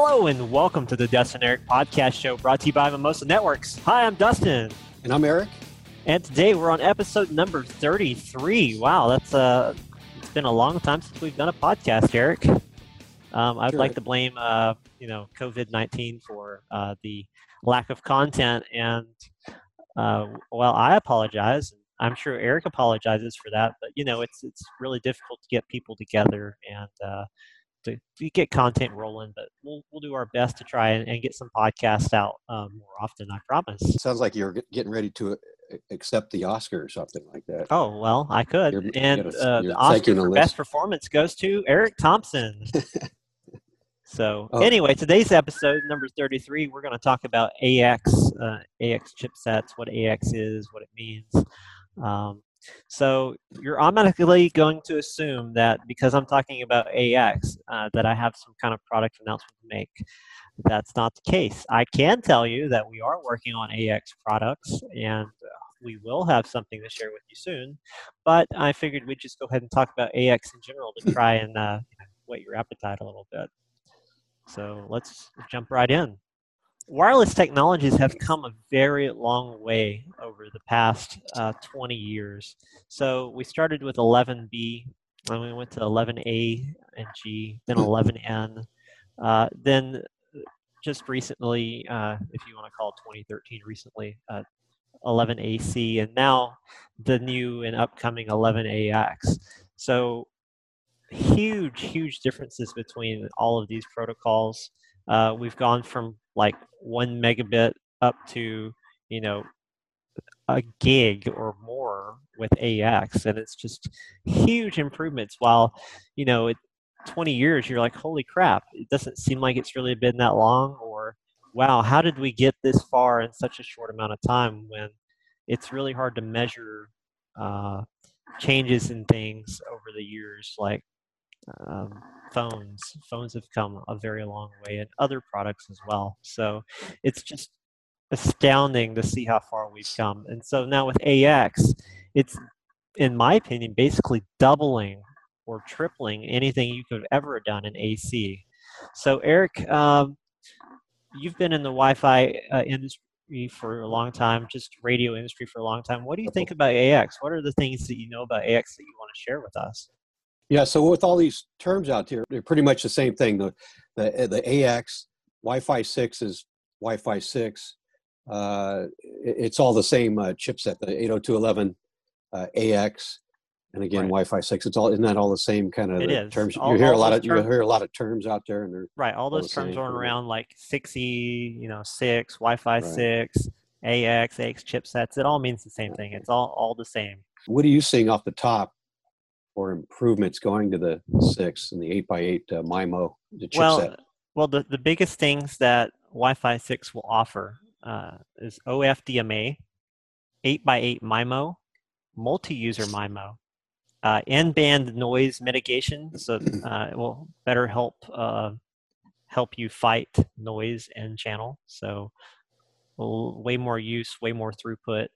Hello and welcome to the Dustin Eric Podcast Show brought to you by Mimosa Networks. Hi, I'm Dustin. And I'm Eric. And today we're on episode number 33. Wow, that's uh it's been a long time since we've done a podcast, Eric. Um, I'd sure. like to blame uh, you know, COVID-19 for uh, the lack of content and uh, well, I apologize. I'm sure Eric apologizes for that, but you know, it's it's really difficult to get people together and uh, to, to, get content rolling. But we'll we'll do our best to try and, and get some podcasts out um, more often. I promise. Sounds like you're getting ready to uh, accept the Oscar or something like that. Oh well, I could. You're, and uh, the Oscar for best performance goes to Eric Thompson. So oh. anyway, today's episode number 33, we're going to talk about AX, uh, AX chipsets, what AX is, what it means. Um, so you're automatically going to assume that because I'm talking about AX, uh, that I have some kind of product announcement to make. That's not the case. I can tell you that we are working on AX products and uh, we will have something to share with you soon. But I figured we'd just go ahead and talk about AX in general to try and uh, whet your appetite a little bit. So let's jump right in. Wireless technologies have come a very long way over the past uh, 20 years. So we started with 11B, and we went to 11A and G, then 11N. Uh, then just recently, uh, if you want to call 2013 recently, 11AC, uh, and now the new and upcoming 11AX. So huge, huge differences between all of these protocols. Uh, we've gone from like one megabit up to, you know, a gig or more with AX, and it's just huge improvements. While, you know, it, 20 years, you're like, holy crap, it doesn't seem like it's really been that long, or wow, how did we get this far in such a short amount of time when it's really hard to measure uh, changes in things over the years, like um, phones. Phones have come a very long way, and other products as well. So it's just astounding to see how far we've come. And so now with AX, it's, in my opinion, basically doubling or tripling anything you could have ever done in AC. So Eric, um, you've been in the Wi-Fi uh, industry for a long time, just radio industry for a long time. What do you think about AX? What are the things that you know about AX that you want to share with us? Yeah, so with all these terms out here, they're pretty much the same thing. The the, the AX Wi-Fi six is Wi-Fi six. Uh, it's all the same uh, chipset, the 802.11 uh, AX, and again right. Wi-Fi six. It's all isn't that all the same kind of terms? All, you hear a lot of terms, you hear a lot of terms out there, and they're right. All those all terms are around like 6E, you know, six Wi-Fi right. six, AX, AX chipsets. It all means the same thing. It's all all the same. What are you seeing off the top or improvements going to the six and the eight by eight uh, MIMO the chipset? Well, well, the, the biggest things that Wi-Fi six will offer uh, is OFDMA, eight by eight MIMO, multi-user MIMO, uh, N-band noise mitigation, so uh, it will better help uh, help you fight noise and channel. So way more use, way more throughput,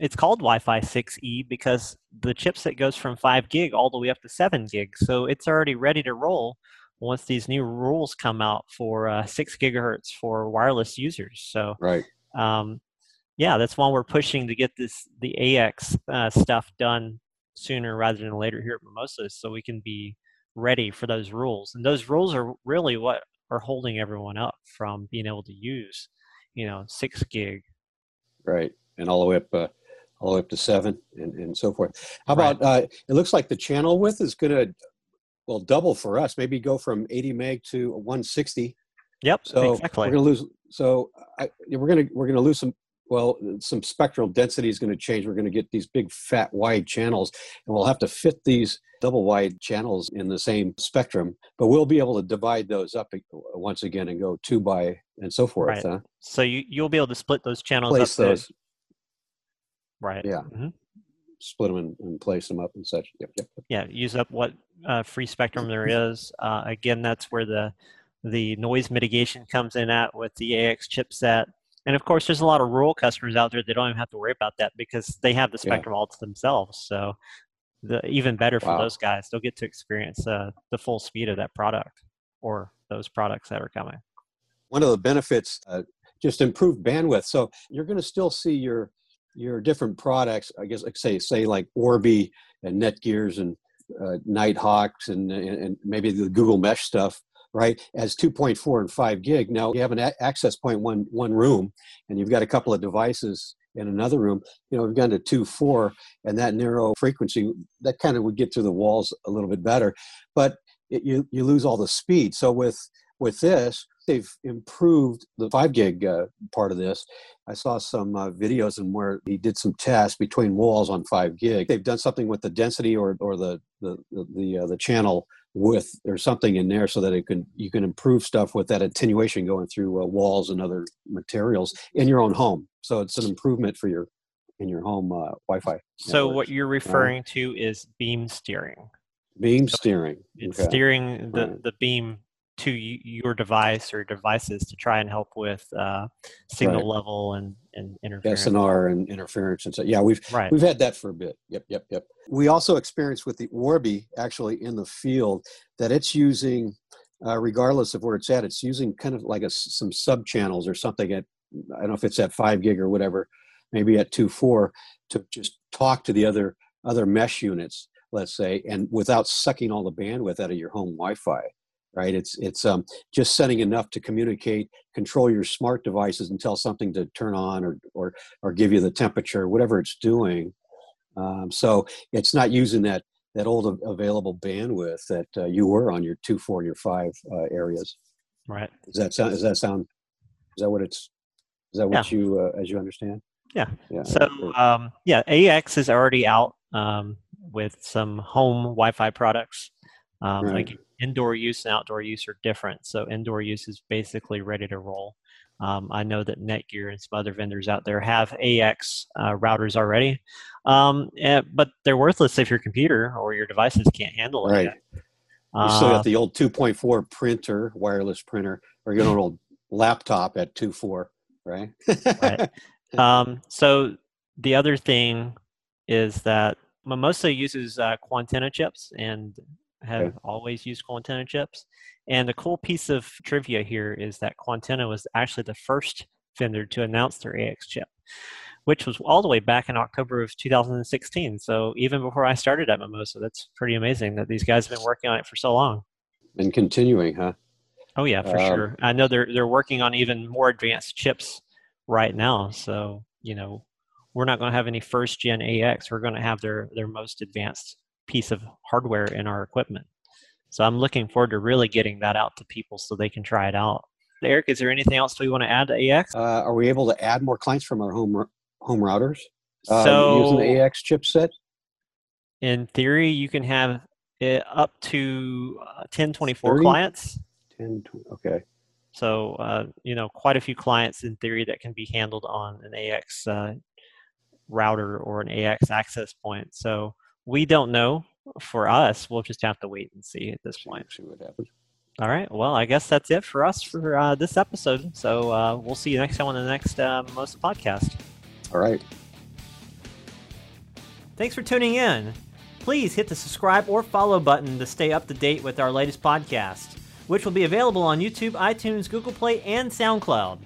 it's called Wi-Fi 6E because the chipset goes from 5 gig all the way up to 7 gig. So it's already ready to roll once these new rules come out for uh, 6 gigahertz for wireless users. So right. Um, yeah, that's why we're pushing to get this the AX uh, stuff done sooner rather than later here at Mimosa, so we can be ready for those rules. And those rules are really what are holding everyone up from being able to use, you know, six gig. Right, and all the way up uh, all the way up to seven and, and so forth. How right. about, uh, it looks like the channel width is going to, well, double for us, maybe go from 80 meg to 160. Yep, so exactly. We're going to lose, so I, we're going to, we're going to lose some, well, some spectral density is going to change. We're going to get these big fat wide channels and we'll have to fit these double wide channels in the same spectrum, but we'll be able to divide those up once again and go two by and so forth. Right. Huh? So you, you'll be able to split those channels Place up those. Right. Yeah. Mm-hmm. Split them and, and, place them up and such. Yep. Yep. yep. Yeah. Use up what uh, free spectrum there is. Uh, again, that's where the the noise mitigation comes in at with the AX chipset. And of course, there's a lot of rural customers out there that don't even have to worry about that because they have the spectrum yeah. all to themselves. So, the, even better for wow. those guys, they'll get to experience uh, the full speed of that product or those products that are coming. one of the benefits, uh, just improved bandwidth. So you're going to still see your your different products. I guess, like say say like Orbi and Netgears and uh, Nighthawks and, and, maybe the Google Mesh stuff right as 2.4 and 5 gig. Now you have an a- access point one one room and you've got a couple of devices in another room. You know we've gone to 2 4 and that narrow frequency that kind of would get through the walls a little bit better. But it, you you lose all the speed. So with with this they've improved the 5 gig uh, part of this i saw some uh, videos and where he did some tests between walls on 5 gig they've done something with the density or or the the the, the, uh, the channel with or something in there so that it can you can improve stuff with that attenuation going through uh, walls and other materials in your own home so it's an improvement for your in your home uh, wi-fi so networks. what you're referring to is beam steering beam steering it's okay. steering the, right. the beam to your device or devices to try and help with uh, signal right. level and, and interference. SNR and interference and so yeah we've right. we've had that for a bit. Yep, yep, yep. We also experienced with the Orbi actually in the field that it's using, uh, regardless of where it's at, it's using kind of like a, some sub channels or something at I don't know if it's at five gig or whatever, maybe at two four to just talk to the other other mesh units, let's say, and without sucking all the bandwidth out of your home Wi-Fi right? It's it's um, just setting enough to communicate control your smart devices and tell something to turn on or or or give you the temperature whatever it's doing. Um, so it's not using that that old available bandwidth that uh, you were on your two four and your five uh, areas. Right. Does that sound does that sound is that what it's is that what yeah. you uh, as you understand? Yeah, yeah so um, yeah ax is already out um, with some home wi-fi products. Um, right. like indoor use and outdoor use are different. So indoor use is basically ready to roll. Um, I know that Netgear and some other vendors out there have AX uh, routers already, um, and, but they're worthless if your computer or your devices can't handle it. Right. You still got uh, the old 2.4 printer, wireless printer, or you got an old laptop at 2.4, right? right. Um, so the other thing is that Mimosa uses uh, Quantenna chips, and have okay. always used Quantenna chips. And the cool piece of trivia here is that Quantenna was actually the first vendor to announce their AX chip, which was all the way back in October of 2016. So even before I started at Mimosa, that's pretty amazing that these guys have been working on it for so long. And continuing, huh? Oh yeah, for um, sure. I know they're they're working on even more advanced chips right now. So you know, we're not going to have any first gen AX. We're going to have their their most advanced piece of hardware in our equipment. So I'm looking forward to really getting that out to people so they can try it out. Eric, is there anything else we want to add to AX? Uh, are we able to add more clients from our home home routers uh, so, using the AX chipset? In theory, you can have it up to uh, 10, 24 30? clients. 10, okay. So, uh, you know, quite a few clients in theory that can be handled on an AX uh, router or an AX access point. So, we don't know. For us, we'll just have to wait and see at this point. See what happens. All right. Well, I guess that's it for us for uh, this episode. So uh, we'll see you next time on the next uh, Most podcast. All right. Thanks for tuning in. Please hit the subscribe or follow button to stay up to date with our latest podcast, which will be available on YouTube, iTunes, Google Play, and SoundCloud.